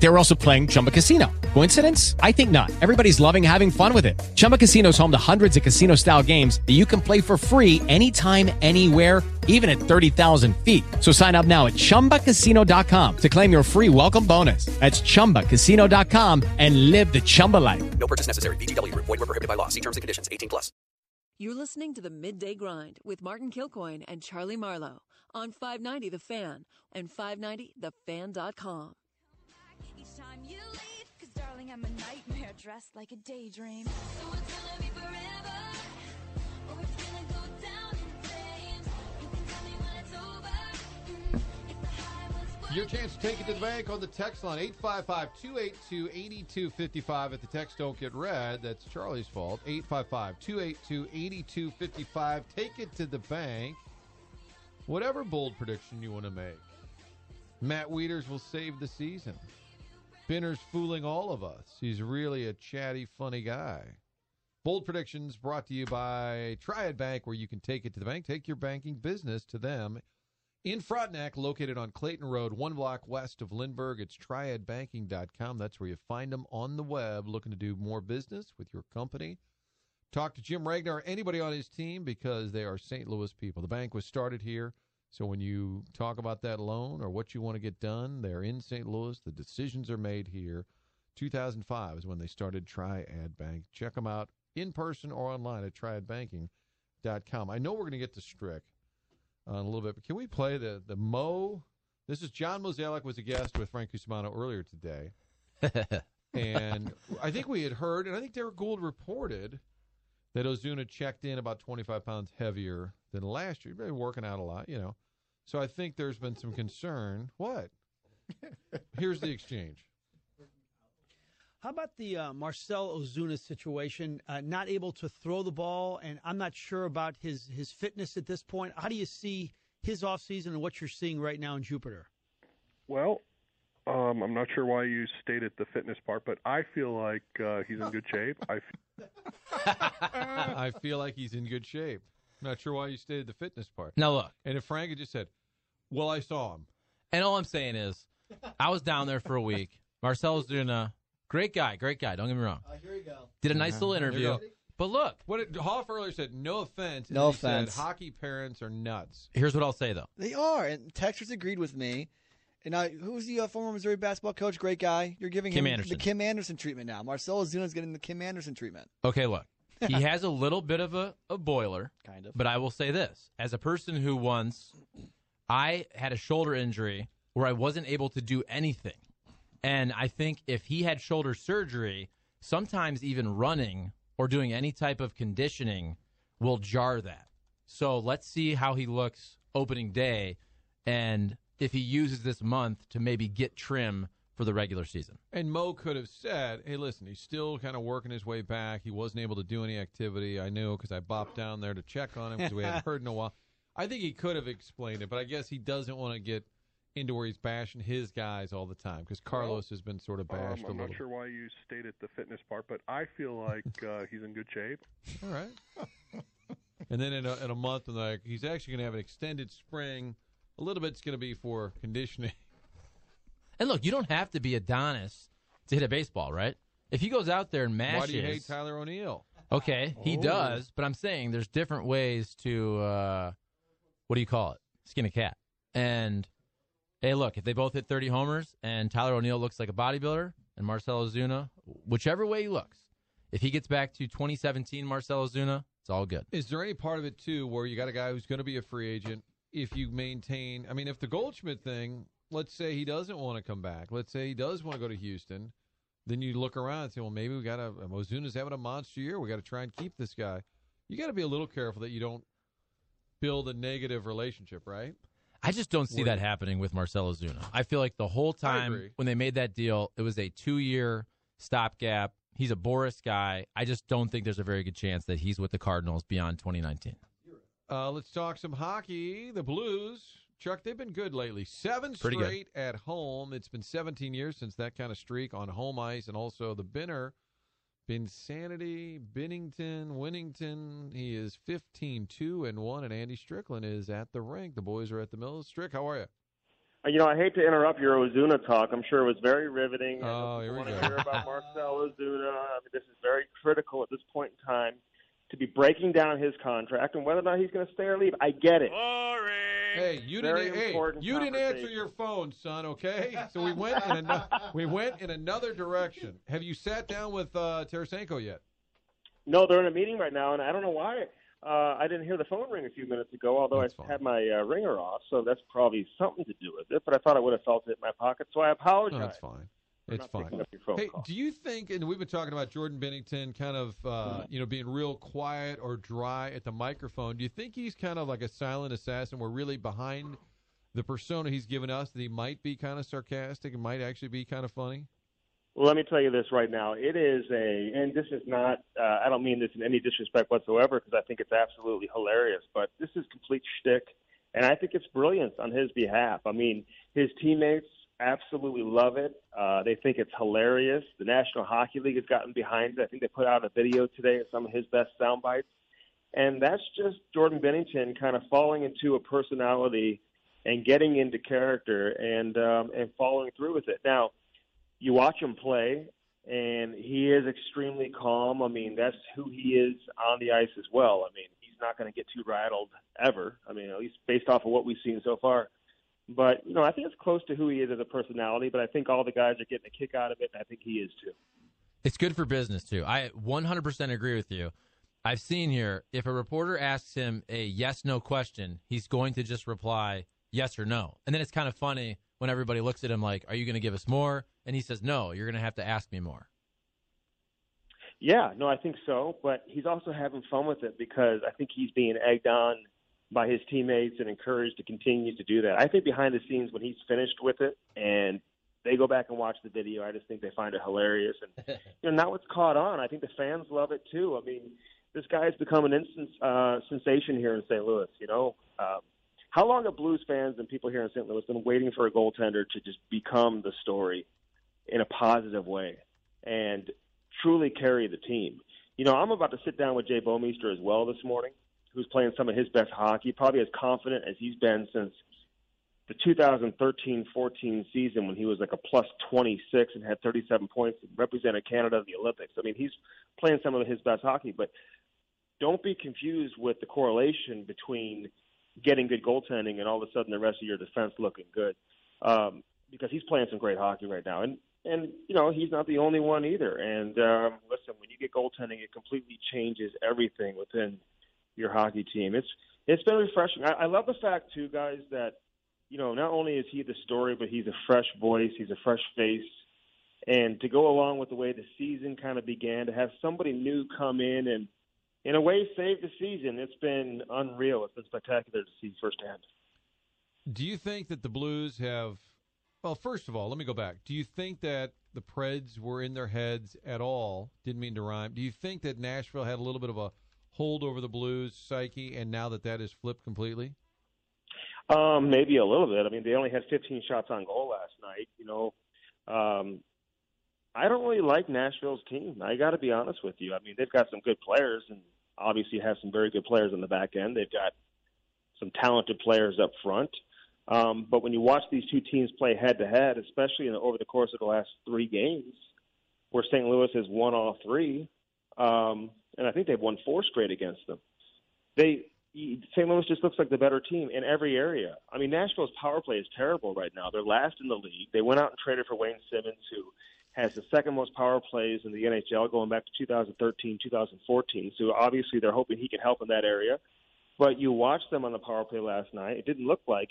They were also playing Chumba Casino. Coincidence? I think not. Everybody's loving having fun with it. Chumba Casino is home to hundreds of casino style games that you can play for free anytime, anywhere, even at 30,000 feet. So sign up now at chumbacasino.com to claim your free welcome bonus. That's chumbacasino.com and live the Chumba life. No purchase necessary. VGW Group. Void were prohibited by law. See terms and conditions. 18 plus. You're listening to the Midday Grind with Martin Kilcoyne and Charlie Marlowe on 590 The Fan and 590thefan.com. You leave, cause darling, I'm a nightmare dressed like a daydream. So it's gonna be forever, or it's gonna go down in flames. You can tell me when it's over. Mm, if the high was worth Your chance to take it to the bank on the text line 855 282 8255. If the text don't get read, that's Charlie's fault. 855 282 8255. Take it to the bank. Whatever bold prediction you want to make. Matt Wieters will save the season. Binner's fooling all of us. He's really a chatty, funny guy. Bold predictions brought to you by Triad Bank, where you can take it to the bank. Take your banking business to them in Frontenac, located on Clayton Road, one block west of Lindbergh. It's triadbanking.com. That's where you find them on the web looking to do more business with your company. Talk to Jim Ragnar or anybody on his team because they are St. Louis people. The bank was started here. So when you talk about that loan or what you want to get done, they're in St. Louis. The decisions are made here. 2005 is when they started Triad Bank. Check them out in person or online at triadbanking.com. I know we're going to get to Strick uh, in a little bit, but can we play the the Mo? This is John Mozeliak was a guest with Frank Cusimano earlier today, and I think we had heard, and I think Derrick Goold reported that Ozuna checked in about 25 pounds heavier than last year. He's been working out a lot, you know. So I think there's been some concern. What? Here's the exchange. How about the uh, Marcell Ozuna situation? Uh, not able to throw the ball, and I'm not sure about his his fitness at this point. How do you see his offseason and what you're seeing right now in Jupiter? Well, um, I'm not sure why you stated the fitness part, but I feel like uh, he's in good shape. I f- I feel like he's in good shape. Not sure why you stated the fitness part. Now look, And if Frank had just said, "Well, I saw him," and all I'm saying is, I was down there for a week. Marcelo's doing a great guy, great guy. Don't get me wrong. here you go. Did a nice little There you interview. But look, what did, Hoff earlier said, "No offense." and No then he said, offense. Hockey parents are nuts. here's what I'll say though. They are, and Texas agreed with me. And I, who's the uh, former Missouri basketball coach? Great guy. You're giving Kim him Anderson. the Kim Anderson treatment now. Marcelo Ozuna's getting the Kim Anderson treatment. Okay, look, he has a little bit of a, a boiler, Kind of. but I will say this: as a person who once, I had a shoulder injury where I wasn't able to do anything, and I think if he had shoulder surgery, sometimes even running or doing any type of conditioning will jar that. So let's see how he looks opening day, and if he uses this month to maybe get trim for the regular season. And Mo could have said, "Hey, listen, he's still kind of working his way back. He wasn't able to do any activity. I knew because I bopped down there to check on him because we hadn't heard in a while." I think he could have explained it, but I guess he doesn't want to get into where he's bashing his guys all the time because Carlos has been sort of bashed. um, bashed a I'm little. not sure why you stated the fitness part, but I feel like uh, he's in good shape. All right. and then in a, in a month, like he's actually going to have an extended spring. A little bit's going to be for conditioning. And look, you don't have to be Adonis to hit a baseball, right? If he goes out there and mashes, Why do you hate Tyler O'Neill? okay, he Oh. does, but I'm saying there's different ways to uh, what do you call it? Skin a cat. And hey, look, if they both hit 30 homers and Tyler O'Neill looks like a bodybuilder and Marcell Ozuna, whichever way he looks, if he gets back to 2017 Marcell Ozuna, it's all good. Is there any part of it too where you got a guy who's going to be a free agent? If you maintain, I mean, if the Goldschmidt thing, let's say he doesn't want to come back, let's say he does want to go to Houston, then you look around and say, well, maybe we got to. Ozuna's having a monster year. We got to try and keep this guy. You got to be a little careful that you don't build a negative relationship, right? I just don't see Where- that happening with Marcell Ozuna. I feel like the whole time when they made that deal, it was a two year stopgap. He's a Boris guy. I just don't think there's a very good chance that he's with the Cardinals beyond 2019. Uh, let's talk some hockey. The Blues, Chuck, they've been good lately. Seven Pretty good. straight at home. It's been 17 years since that kind of streak on home ice, and also the Binner Binsanity, Binnington, Winnington. He is 15-2 and 1, and Andy Strickland is at the rink. The boys are at the mill. Strick, how are you? Uh, You know, I hate to interrupt your Ozuna talk. I'm sure it was very riveting. I Oh, here you we want go. to hear about Marcell Ozuna. I mean, this is very critical at this point in time to be breaking down his contract and whether or not he's going to stay or leave. I get it. Hey, you Very didn't. Hey, you didn't answer your phone, son. Okay, so we went in another. we went in another direction. Have you sat down with uh, Tarasenko yet? No, they're in a meeting right now, and I don't know why. Uh, I didn't hear the phone ring a few minutes ago, although That's I fine. had my uh, ringer off, so that's probably something to do with it. But I thought I would have felt it in my pocket, so I apologize. No, that's fine. It's fine. picking up your phone Hey, call. do you think? And we've been talking about Jordan Binnington, kind of, uh, you know, being real quiet or dry at the microphone. Do you think he's kind of like a silent assassin? We're really behind the persona he's given us that he might be kind of sarcastic and might actually be kind of funny. Well, let me tell you this right now. It is a, and this is not, uh, I don't mean this in any disrespect whatsoever because I think it's absolutely hilarious, but this is complete shtick. And I think it's brilliance on his behalf. I mean, his teammates absolutely love it. Uh, they think it's hilarious. The National Hockey League has gotten behind it. I think they put out a video today of some of his best sound bites. And that's just Jordan Binnington kind of falling into a personality and getting into character and um, and following through with it. Now, you watch him play, and he is extremely calm. I mean, that's who he is on the ice as well. I mean, he's not going to get too rattled ever. I mean, at least based off of what we've seen so far. But you know, I think it's close to who he is as a personality. But I think all the guys are getting a kick out of it, and I think he is too. It's good for business too. I 100% agree with you. I've seen here if a reporter asks him a yes no question, he's going to just reply yes or no. And then it's kind of funny when everybody looks at him like, "Are you going to give us more?" And he says, "No, you're going to have to ask me more." Yeah, no, I think so. But he's also having fun with it because I think he's being egged on by his teammates and encouraged to continue to do that. I think behind the scenes when he's finished with it and they go back and watch the video, I just think they find it hilarious. And you know, now it's caught on. I think the fans love it too. I mean, this guy has become an instant uh, sensation here in St. Louis. You know, um, how long have Blues fans and people here in St. Louis been waiting for a goaltender to just become the story in a positive way and truly carry the team? You know, I'm about to sit down with Jay Bouwmeester as well this morning, who's playing some of his best hockey, probably as confident as he's been since the 2013-14 season when he was like a plus 26 and had 37 points and represented Canada in the Olympics. I mean, he's playing some of his best hockey, but don't be confused with the correlation between getting good goaltending and all of a sudden the rest of your defense looking good. Um, because he's playing some great hockey right now. And and you know, he's not the only one either. And um listen, when you get goaltending it completely changes everything within your hockey team. It's it's been refreshing. I, I love the fact too, guys, that you know, not only is he the story, but he's a fresh voice, he's a fresh face. And to go along with the way the season kind of began, to have somebody new come in and, in a way, save the season, it's been unreal. It's been spectacular to see firsthand. Do you think that the Blues have? Well, first of all, let me go back. Do you think that the Preds were in their heads at all? Didn't mean to rhyme. Do you think that Nashville had a little bit of a hold over the Blues psyche, and now that that is flipped completely? Um, maybe a little bit. I mean, they only had 15 shots on goal last night. You know, um, I don't really like Nashville's team. I got to be honest with you. I mean, they've got some good players, and obviously have some very good players on the back end. They've got some talented players up front. Um, but when you watch these two teams play head to head, especially in the, over the course of the last three games, where St. Louis has won all three, um, and I think they've won four straight against them. They St. Louis just looks like the better team in every area. I mean, Nashville's power play is terrible right now. They're last in the league. They went out and traded for Wayne Simmonds, who has the second most power plays in the NHL going back to 2013, 2014. So obviously they're hoping he can help in that area. But you watched them on the power play last night. It didn't look like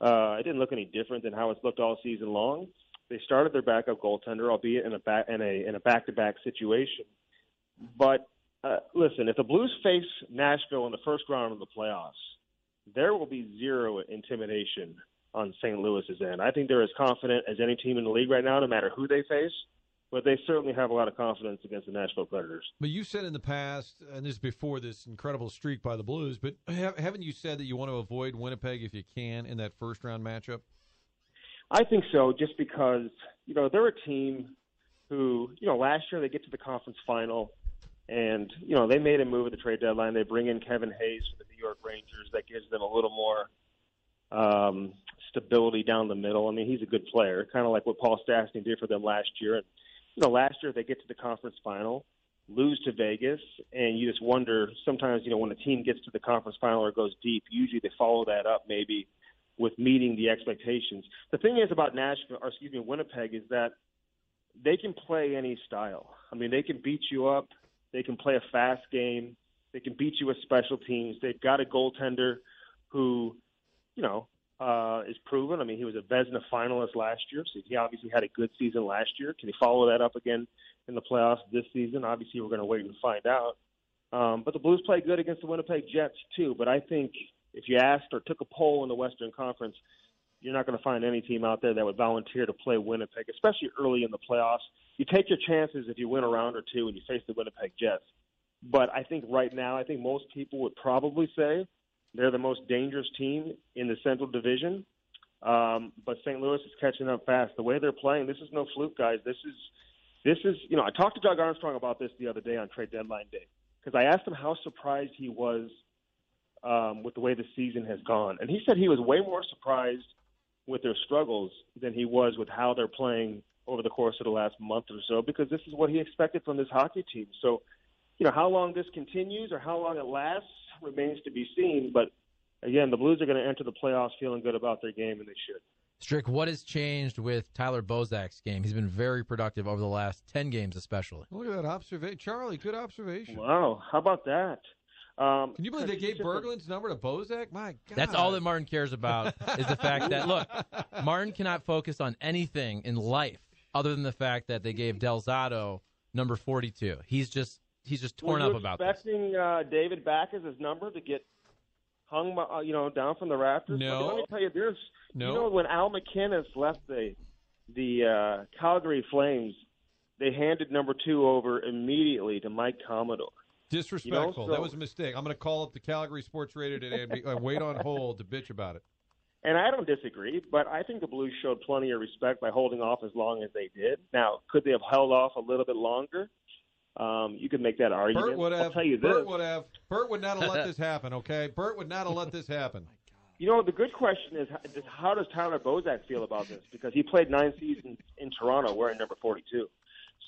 uh, it didn't look any different than how it's looked all season long. They started their backup goaltender, albeit in a back in a in a back to back situation. But uh, listen, if the Blues face Nashville in the first round of the playoffs, there will be zero intimidation on St. Louis's end. I think they're as confident as any team in the league right now, no matter who they face. But they certainly have a lot of confidence against the Nashville Predators. But you said in the past, and this is before this incredible streak by the Blues, but haven't you said that you want to avoid Winnipeg if you can in that first round matchup? I think so, just because you know they're a team who, you know, last year they get to the conference final, and you know they made a move at the trade deadline. They bring in Kevin Hayes for the New York Rangers. That gives them a little more um, stability down the middle. I mean, he's a good player, kind of like what Paul Stastny did for them last year. And you know, last year they get to the conference final, lose to Vegas, and you just wonder sometimes, you know, when a team gets to the conference final or goes deep, usually they follow that up maybe with meeting the expectations. The thing is about Nashville, or excuse me, Winnipeg, is that they can play any style. I mean, they can beat you up. They can play a fast game. They can beat you with special teams. They've got a goaltender who, you know, uh, is proven. I mean, he was a Vezina finalist last year, so he obviously had a good season last year. Can he follow that up again in the playoffs this season? Obviously, we're going to wait and find out. Um, but the Blues play good against the Winnipeg Jets too. But I think if you asked or took a poll in the Western Conference, you're not going to find any team out there that would volunteer to play Winnipeg, especially early in the playoffs. You take your chances if you win a round or two and you face the Winnipeg Jets. But I think right now, I think most people would probably say they're the most dangerous team in the Central Division. Um, but St. Louis is catching up fast. The way they're playing, this is no fluke, guys. This is, this is, you know, I talked to Doug Armstrong about this the other day on trade deadline day because I asked him how surprised he was um, with the way the season has gone, and he said he was way more surprised with their struggles than he was with how they're playing over the course of the last month or so because this is what he expected from this hockey team. So, you know, how long this continues or how long it lasts remains to be seen. But again, the Blues are going to enter the playoffs feeling good about their game, and they should. Strick, what has changed with Tyler Bozak's game? He's been very productive over the last 10 games, especially. Look at that observation. Charlie, good observation. Wow, how about that? Um, Can you believe they gave Berglund's number to Bozak? My God. That's all that Martin cares about is the fact that, look, Martin cannot focus on anything in life other than the fact that they gave Del Zotto number 42. He's just he's just torn Were you up about this. expecting uh, David Backes' his number to get hung, uh, you know, down from the rafters? No. But let me tell you, there's, No. you know, when Al MacInnis left the the uh, Calgary Flames, they handed number two over immediately to Mike Commodore. Disrespectful. You know, that was a mistake. I'm going to call up the Calgary Sports Radio today and be, uh, wait on hold to bitch about it. And I don't disagree, but I think the Blues showed plenty of respect by holding off as long as they did. Now, could they have held off a little bit longer? Um, you could make that argument. Bert would I'll tell you this. Bert would have. Bert would not have let this happen. Okay, Bert would not have let this happen. You know, the good question is is how does Tyler Bozak feel about this? Because he played nine seasons in Toronto wearing number 42.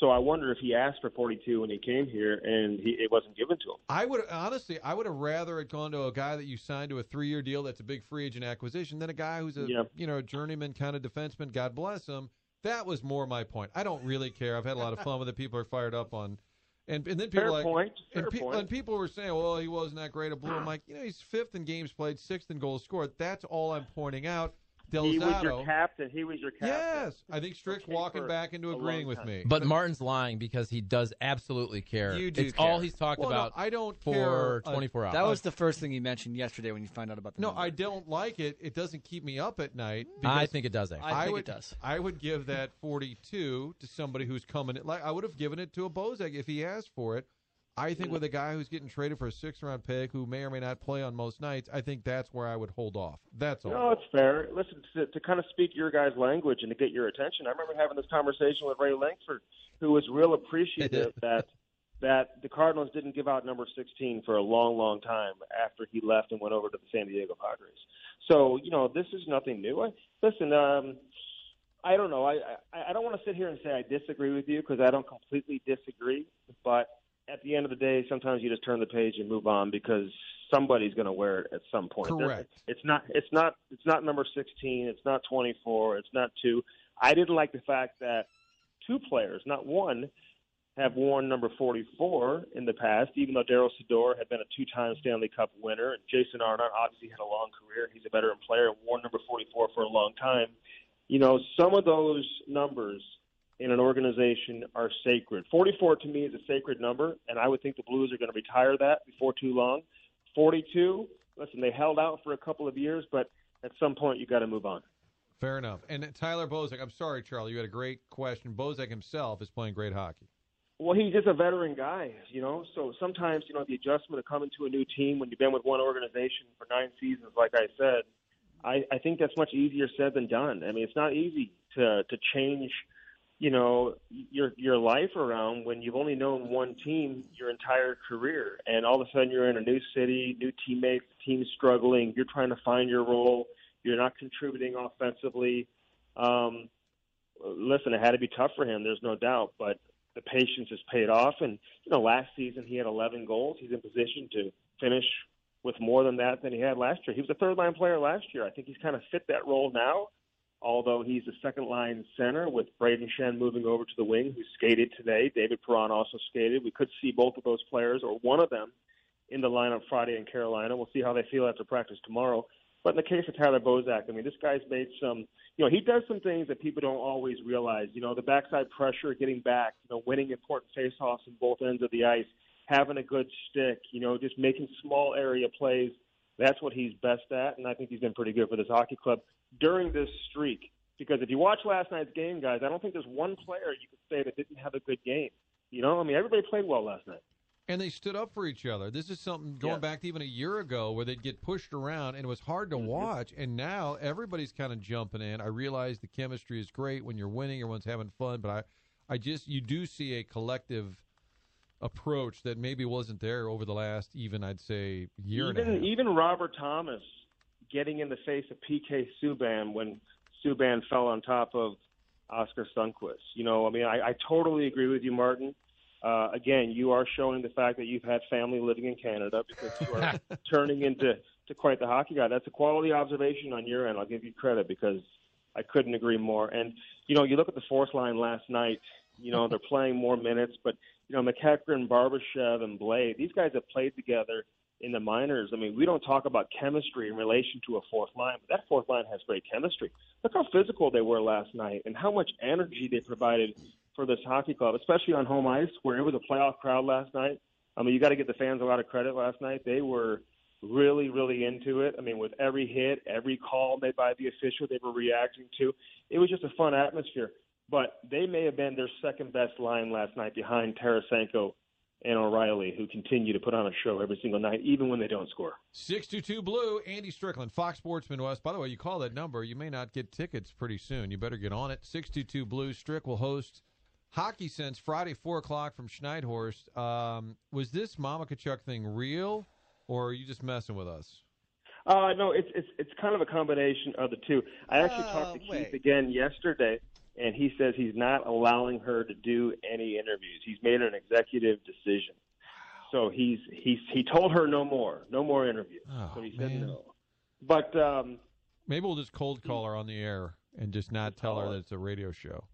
So I wonder if he asked for 42 when he came here and he, it wasn't given to him. I would honestly, I would have rather it gone to a guy that you signed to a three-year deal that's a big free agent acquisition than a guy who's a Yeah. you know journeyman kind of defenseman. God bless him. That was more my point. I don't really care. I've had a lot of fun with it. People are fired up on, and and then people Fair like, point. and, pe- point. and people were saying, well, he wasn't that great at blue. I'm like, you know, he's fifth in games played, sixth in goals scored. That's all I'm pointing out. Del Zotto, He was your captain. He was your captain. yes, I think Strick's Okay, walking back into agreeing with me. But Martin's lying because he does absolutely care. You do it's care. all he's talked Well, no, about I don't for care, uh, 24 hours. That was the first thing you mentioned yesterday when you found out about the no, number. I don't like it. It doesn't keep me up at night. I think it does actually. I think would, it does. I would give that 42 to somebody who's coming. in- Like I would have given it to a Bozak if he asked for it. I think with a guy who's getting traded for a six round pick who may or may not play on most nights, I think that's where I would hold off. That's all. No, it's fair. Listen, to, to kind of speak your guys' language and to get your attention, I remember having this conversation with Ray Lankford, who was real appreciative that that the Cardinals didn't give out number 16 for a long, long time after he left and went over to the San Diego Padres. So, you know, this is nothing new. I, listen, um, I don't know. I, I I don't want to sit here and say I disagree with you because I don't completely disagree, but at the end of the day, sometimes you just turn the page and move on because somebody's going to wear it at some point. Correct. It's not. It's not. It's not number sixteen. It's not twenty four. It's not two. I didn't like the fact that two players, not one, have worn number forty four in the past. Even though Daryl Sydor had been a two time Stanley Cup winner, and Jason Arnott obviously had a long career. He's a veteran player and worn number forty four for a long time. You know, some of those numbers in an organization are sacred. 44 to me is a sacred number, and I would think the Blues are going to retire that before too long. 42, listen, they held out for a couple of years, but at some point you got to move on. Fair enough. And Tyler Bozak, I'm sorry, Charlie, you had a great question. Bozak himself is playing great hockey. Well, he's just a veteran guy, you know. So sometimes, you know, the adjustment of coming to a new team when you've been with one organization for nine seasons, like I said, I, I think that's much easier said than done. I mean, it's not easy to to change you know your your life around when you've only known one team your entire career, and all of a sudden you're in a new city, new teammates, the team's struggling. You're trying to find your role. You're not contributing offensively. Um, listen, it had to be tough for him. There's no doubt, but the patience has paid off. And you know, last season he had 11 goals. He's in position to finish with more than that than he had last year. He was a third line player last year. I think he's kind of fit that role now. Although he's a second line center with Brayden Schenn moving over to the wing, who skated today. David Perron also skated. We could see both of those players or one of them in the lineup Friday in Carolina. We'll see how they feel after practice tomorrow. But in the case of Tyler Bozak, I mean, this guy's made some, you know, he does some things that people don't always realize. You know, the backside pressure, getting back, you know, winning important faceoffs on both ends of the ice, having a good stick, you know, just making small area plays. That's what he's best at, and I think he's been pretty good for this hockey club during this streak. Because if you watch last night's game, guys, I don't think there's one player you could say that didn't have a good game. You know, I mean, everybody played well last night. And they stood up for each other. This is something going Yeah. back to even a year ago where they'd get pushed around and it was hard to Mm-hmm. watch. And now everybody's kind of jumping in. I realize the chemistry is great when you're winning, everyone's having fun, but I, I just you do see a collective approach that maybe wasn't there over the last even I'd say year and a half. even even Robert Thomas getting in the face of PK Subban when Subban fell on top of Oskar Sundqvist. You know, I mean, I, I totally agree with you, Martin. Uh, again, you are showing the fact that you've had family living in Canada because you are turning into to quite the hockey guy. That's a quality observation on your end. I'll give you credit because I couldn't agree more. And you know, you look at the fourth line last night. You know, they're playing more minutes, but you know, MacEachern, Barbashev, and Blais. These guys have played together in the minors. I mean, we don't talk about chemistry in relation to a fourth line, but that fourth line has great chemistry. Look how physical they were last night and how much energy they provided for this hockey club, especially on home ice where it was a playoff crowd last night. I mean, you got to give the fans a lot of credit last night. They were really, really into it. I mean, with every hit, every call made by the official, they were reacting to. It was just a fun atmosphere. But they may have been their second best line last night behind Tarasenko and O'Reilly, who continue to put on a show every single night, even when they don't score. 622 Blue, Andy Strickland, Fox Sports Midwest. By the way, you call that number, you may not get tickets pretty soon. You better get on it. 622 Blue, Strick will host Hockey Sense Friday, 4 o'clock from Schneithorst. Um, was this Mama Tkachuk thing real, or are you just messing with us? Uh, no, it's it's it's kind of a combination of the two. I actually Uh, talked to Keith again yesterday, and he says he's not allowing her to do any interviews. He's made an executive decision. So he's he's he told her no more, no more interviews. Oh, so he said man. no. But um, Maybe we'll just cold call her on the air and just not tell her that it's a radio show.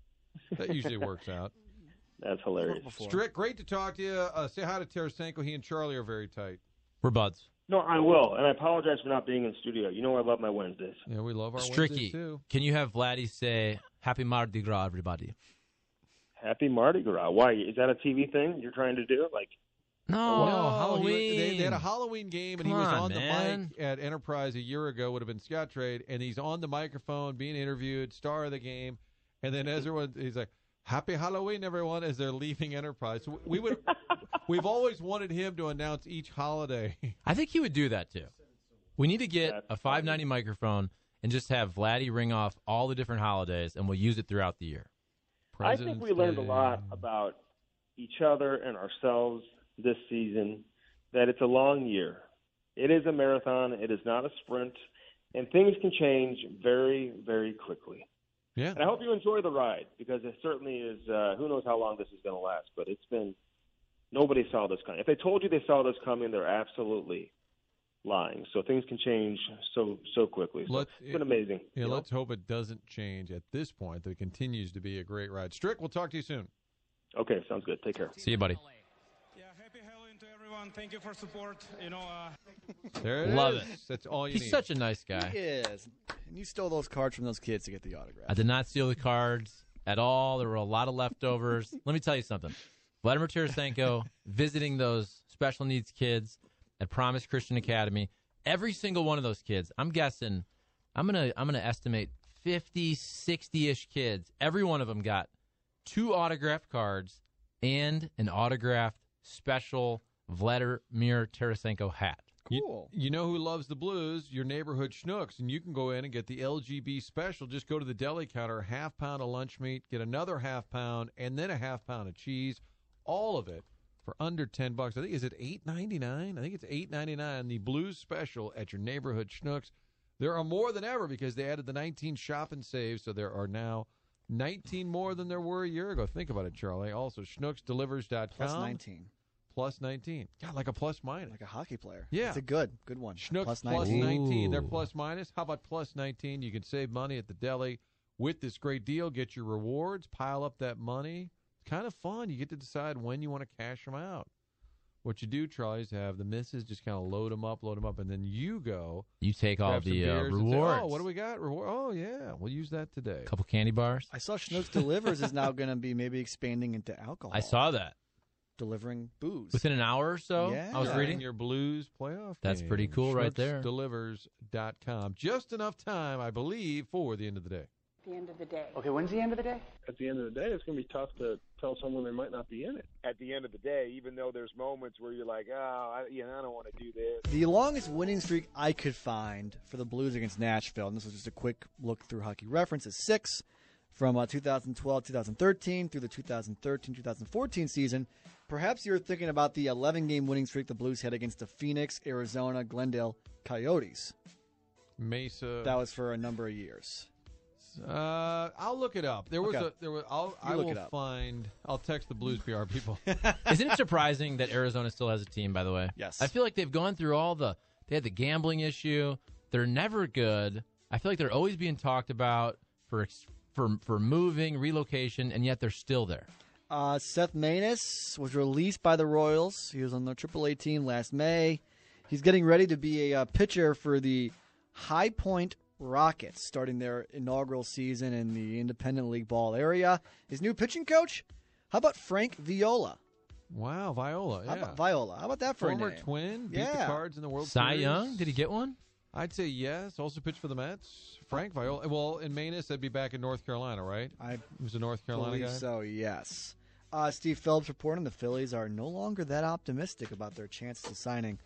That usually works out. that's hilarious. Strick, great to talk to you. Uh, say hi to Tarasenko. He and Charlie are very tight. We're buds. No, I will, and I apologize for not being in studio. You know I love my Wednesdays. Yeah, we love our Wednesdays, Stricky, too. can you have Vladdy say Happy Mardi Gras, everybody? Happy Mardi Gras. Why is that a TV thing you're trying to do? Like, No, oh, No, Halloween. he- they, they had a Halloween game, and he was on, on, man. the mic at Enterprise a year ago. Would have been Scottrade, and he's on the microphone being interviewed, star of the game, and then as everyone, he's like, "Happy Halloween, everyone!" As they're leaving Enterprise, so we would, we've always wanted him to announce each holiday. I think he would do that too. We need to get That's a 590 microphone and just have Vladdy ring off all the different holidays, and we'll use it throughout the year. I think we learned a lot about each other and ourselves this season. That it's a long year. It is a marathon. It is not a sprint, and things can change very, very quickly. Yeah, And I hope you enjoy the ride because it certainly is. Uh, who knows how long this is going to last? But it's been nobody saw this coming. If they told you they saw this coming, they're absolutely lying. So things can change so so quickly. So Let- it's been amazing. yeah. you know? Let's hope it doesn't change at this point. That it continues to be a great ride. Strick, we'll talk to you soon. Okay, sounds good. Take care. See you, buddy. Yeah, happy Halloween to everyone. Thank you for support. You know, uh, There it Love is. it. That's all you He's need. such a nice guy. Yes. And you stole those cards from those kids to get the autograph. I did not steal the cards at all. There were a lot of leftovers. Let me tell you something. Vladimir Tarasenko visiting those special needs kids at Promise Christian Academy. Every single one of those kids, I'm guessing, I'm gonna I'm gonna estimate 50, 60-ish kids. Every one of them got two autographed cards and an autographed special Vladimir Tarasenko hat. Cool. You, know who loves the blues? Your neighborhood Schnucks, and you can go in and get the LGB special. Just go to the deli counter, half pound of lunch meat, get another half pound, and then a half pound of cheese. All of it for under ten bucks. I think is it eight ninety nine? I think it's eight ninety nine. The blues special at your neighborhood Schnucks. There are more than ever because they added the nineteen shop and save, so there are now. 19 more than there were a year ago. Think about it, Charlie. Also, schnucksdelivers.com. Plus 19. Plus 19. God, like a plus minus. Like a hockey player. Yeah. It's a good, good one. Schnucks Plus plus 19. 19. They're plus minus. How about plus 19? You can save money at the deli with this great deal. Get your rewards, pile up that money. It's kind of fun. You get to decide when you want to cash them out. What you do, Charlie, is have the missus just kind of load them up, load them up, and then you go You take all grab some the uh, beers and say, rewards. oh, what do we got? Reward. Oh, yeah. We'll use that today. couple candy bars. I saw Schnucks Delivers is now going to be maybe expanding into alcohol. I saw that delivering booze. within an hour or so. Yeah. I was During reading. your Blues playoff. That's game. pretty cool right there. Schnucksdelivers.com. Just enough time, I believe, for the end of the day. The end of the day. Okay, when's the end of the day? At the end of the day, it's going to be tough to tell someone they might not be in it. At the end of the day, even though there's moments where you're like, oh, I, you know, I don't want to do this. The longest winning streak I could find for the Blues against Nashville, and this was just a quick look through hockey reference, is six from uh, 2012 2013 through the 2013 2014 season. Perhaps you're thinking about the 11 game winning streak the Blues had against the Phoenix, Arizona, Glendale Coyotes. Mesa. That was for a number of years. Uh, I'll look it up. There was Okay. a there was. I'll You I look will it up. find. I'll text the Blues PR people. Isn't it surprising that Arizona still has a team? By the way, Yes. I feel like they've gone through all the. They had the gambling issue. They're never good. I feel like they're always being talked about for ex- for for moving, relocation, and yet they're still there. Uh, Seth Maness was released by the Royals. He was on the AAA team last May. He's getting ready to be a uh, pitcher for the High Point Rockers, starting their inaugural season in the Independent League Ball area. His new pitching coach? How about Frank Viola? wow, Viola. How Yeah. about Viola? How about that for Former a name? twin. Beat the Yeah. Cards in the World Cy Series. Young, did he get one? I'd say yes. Also pitched for the Mets. Frank Viola. Well, in Maness, that'd be back in North Carolina, right? I He was a North Carolina guy. so. Yes. Uh, Steve Phillips reporting the Phillies are no longer that optimistic about their chances of signing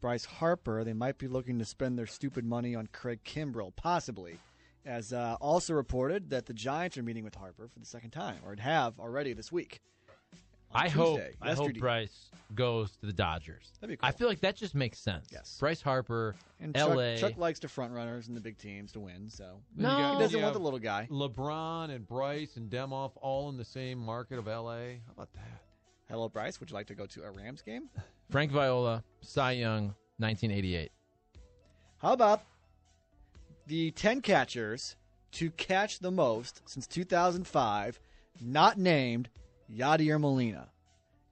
Bryce Harper. They might be looking to spend their stupid money on Craig Kimbrel, possibly. As uh, also reported that the Giants are meeting with Harper for the second time, or have already this week. On I hope Tuesday, I hope yesterday. Bryce goes to the Dodgers. That'd be cool. I feel like that just makes sense. Yes. Bryce Harper, And Chuck, L.A. Chuck likes to front runners and the big teams to win, so No. got- he doesn't you want the little guy. LeBron and Bryce and Demoff all in the same market of L.A. How about that? Hello, Bryce. Would you like to go to a Rams game? Frank Viola, Cy Young, 1988. How about the 10 catchers to catch the most since 2005, not named Yadier Molina?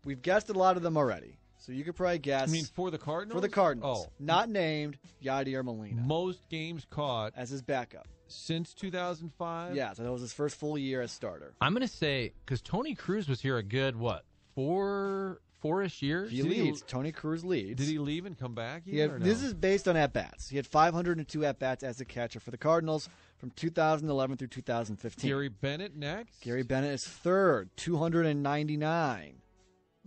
We've guessed a lot of them already, so you could probably guess. I mean, for the Cardinals. for the Cardinals, Oh, not named Yadier Molina most games caught as his backup. since 2005. Yeah, so that was his first full year as starter. I'm going to say because Tony Cruz was here a good what four four-ish years. He Did he- Tony Cruz leads. Did he leave and come back? He yet, had, no? This is based on at bats. He had 502 at bats as a catcher for the Cardinals from 2011 through 2015. Gary Bennett next. Gary Bennett is third, 299.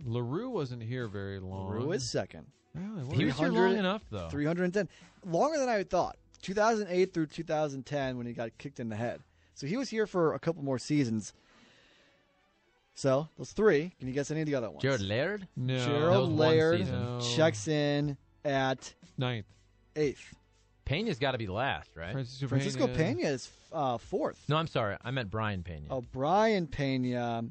LaRue wasn't here very long. Rue is second. Oh, He was here long enough though. 310. Longer than I thought. 2008 through 2010 when he got kicked in the head. So he was here for a couple more seasons. So those three. Can you guess any of the other ones? Jared Laird. no. Gerald Laird. No. checks in at ninth. eighth. Pena's got to be last, right? Francisco, Francisco Pena. Pena is uh, fourth. No, I'm sorry. I meant Brian Pena. Oh, Brian Pena,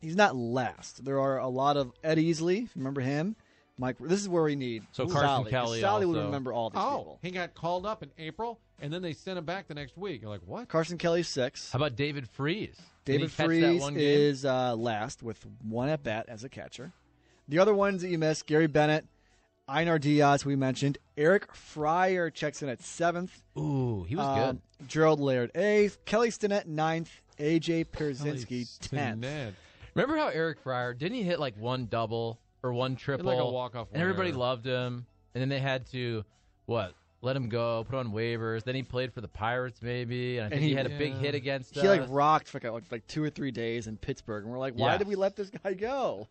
he's not last. There are a lot of Ed Easley. Remember him? Mike. This is where we need So Sally, Kelly Sally would also. remember all these Oh, people. he got called up in April, and then they sent him back the next week. You're like, what? Carson Kelly's six. How about David Freese? David Freese is uh, last with one at bat as a catcher. The other ones that you missed: Gary Bennett, Einar Diaz, we mentioned. Eric Fryer checks in at seventh. Ooh, he was Um, Gerald Laird eighth. Kelly Stinnett ninth. AJ Pierzynski tenth. Remember how Eric Fryer didn't he hit like one double or one triple, like a walk-off and everybody loved him, and then they had to what let him go, put on waivers. Then he played for the Pirates maybe, and I And he, he- had a big hit against He us. like rocked for like, like two or three days in Pittsburgh, and we're like, why Yeah. did we let this guy go?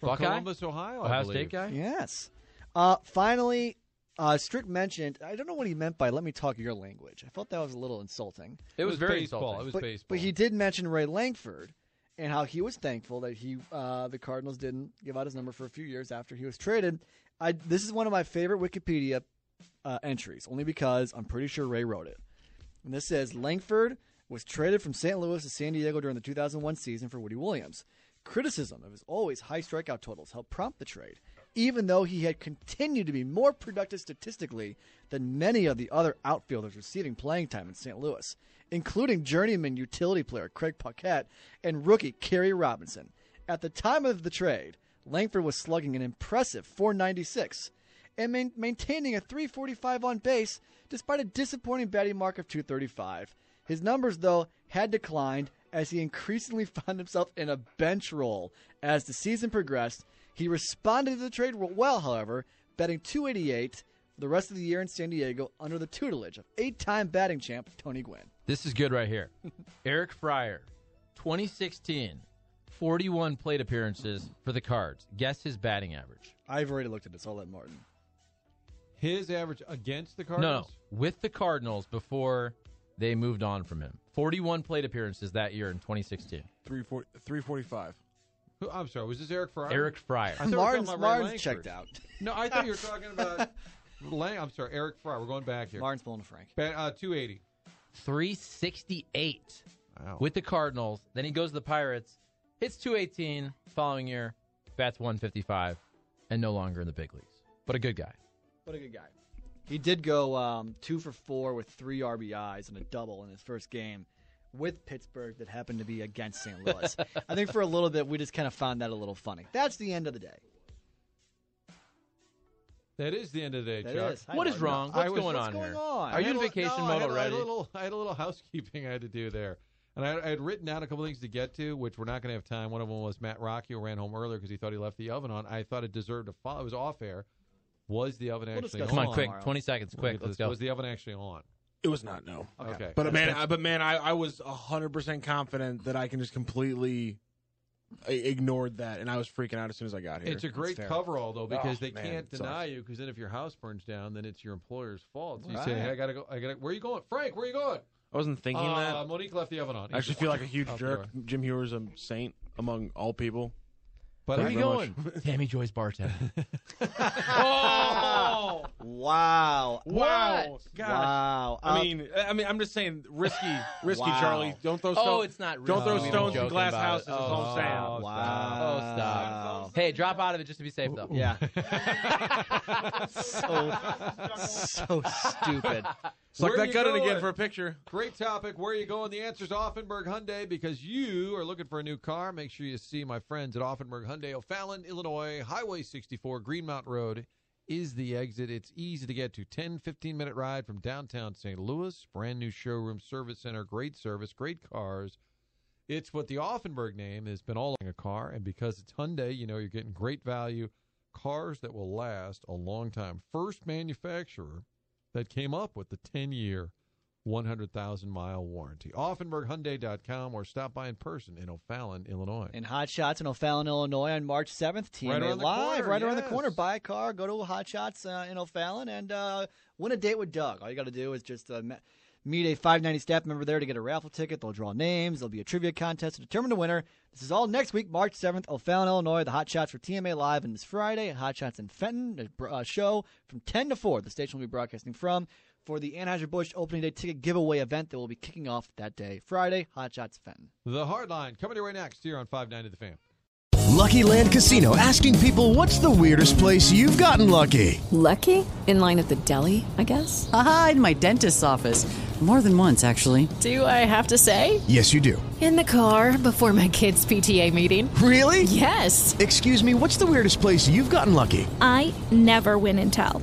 From Buckeye? Columbus, Ohio. Ohio believe. State guy. Yes. Uh, finally, uh, Strick mentioned. I don't know what he meant by "let me talk your language." I felt that was a little insulting. It was, very baseball. insulting. It was but, baseball. but he did mention Ray Lankford and how he was thankful that he uh, the Cardinals didn't give out his number for a few years after he was traded. I, this is one of my favorite Wikipedia uh, entries, only because I'm pretty sure Ray wrote it. And this says Lankford was traded from St. Louis to San Diego during the 2001 season for Woody Williams. Criticism of his always high strikeout totals helped prompt the trade, even though he had continued to be more productive statistically than many of the other outfielders receiving playing time in St. Louis, including journeyman utility player Craig Paquette and rookie Kerry Robinson. At the time of the trade, Lankford was slugging an impressive 496 and main- maintaining a 345 on base despite a disappointing batting mark of 235. His numbers, though, had declined as he increasingly found himself in a bench role. As the season progressed, he responded to the trade well, however, batting 288 for the rest of the year in San Diego under the tutelage of eight time batting champ Tony Gwynn. This is good right here. Eric Fryer, 2016, 41 plate appearances for the Cards. Guess his batting average. I've already looked at this. I'll let Martin. His average against the Cardinals. no, with the Cardinals before they moved on from him. 41 plate appearances that year in 2016. 345. Who, I'm sorry. Was this Eric Fryer? Eric Fryer. I thought we were talking Martin's, about Ray Martin's Lankford. checked out. No, I thought you were talking about. Lang, I'm sorry, Eric Fryer. We're going back here. Martin's pulling a Frank. Ba- uh, 280. 368 Wow. with the Cardinals. Then he goes to the Pirates, hits 218 following year, bats 155, and no longer in the big leagues. But a good guy. What a good guy. He did go um, two for four with three RBIs and a double in his first game with Pittsburgh that happened to be against St. Louis. I think for a little bit, we just kind of found that a little funny. That's the end of the day. That is the end of the day, That Chuck. is. What is wrong? What's was- going what's on going here? on? Are you in a vacation no, I mode had, a- I already? had a little, I had a little housekeeping I had to do there, and I, I had written down a couple things to get to, which we're not going to have time. One of them was Matt Rocky, who ran home earlier because he thought he left the oven on. I thought it deserved a follow. It was off air. Was the oven We'll actually on? Come on, quick. tomorrow. 20 seconds, We'll quick. Let's go. Was the oven actually on? It was not, no. Okay. But man, I, but man, I, I was hundred percent confident that I can just completely I ignored that, and I was freaking out as soon as I got here. It's a great terrible. coverall though because Oh, they man, can't deny sucks. you because then if your house burns down, then it's your employer's fault. So you say, "Hey, I gotta go. I gotta. Where are you going, Frank? Where are you going?" I wasn't thinking uh, that. Monique left the oven on. I actually feel like a huge jerk. door. Jim Hewer's a saint among all people. But Thank I you much. Tammy Joy's bartender. Oh Wow. wow! God. Wow. I Uh, mean, I mean, I'm just saying, risky, risky, Wow. Charlie. Don't throw. oh, stones. it's not Don't throw risky. stones Joking in glass about houses. it. Is Oh, all I'm saying. stop. wow. Oh, stop. Hey, drop out of it just to be safe, though. Yeah. so, so stupid. Suck Where that you gun in again going? for a picture. Great topic. Where are you going? The answer is Auffenberg Hyundai because you are looking for a new car. Make sure you see my friends at Auffenberg Hyundai, O'Fallon, Illinois, Highway 64, Greenmount Road is the exit. It's easy to get to. 10, 15 minute ride from downtown St. Louis. Brand new showroom, service center, great service, great cars. It's what the Auffenberg name has been all over a car, and because it's Hyundai, you know you're getting great value, cars that will last a long time. First manufacturer that came up with the 10 year, 100,000 mile warranty. AuffenbergHyundai.com or stop by in person in O'Fallon, Illinois. And Hot Shots in O'Fallon, Illinois on March 7th. TMA Right Live, corner, right around the corner. Buy a car, go to Hot Shots uh, in O'Fallon, and uh, win a date with Doug. All you got to do is just uh, me- meet a 590 staff member there to get a raffle ticket. They'll draw names. There'll be a trivia contest to determine the winner. This is all next week, March 7th, O'Fallon, Illinois. The Hot Shots for TMA Live, and this Friday Hot Shots in Fenton, a uh, show from 10 to 4. The station will be broadcasting from for the Anheuser-Busch opening day ticket giveaway event that will be kicking off that day, Friday, Hot Shots Fenton. The Hardline coming to you right next here on 590 The Fan. Lucky Land Casino asking people what's the weirdest place you've gotten lucky? Lucky? In line at the deli, I guess? Aha, in my dentist's office. More than once, actually. Do I have to say? Yes, you do. In the car before my kids' PTA meeting. Really? Yes. Excuse me, what's the weirdest place you've gotten lucky? I never win and tell.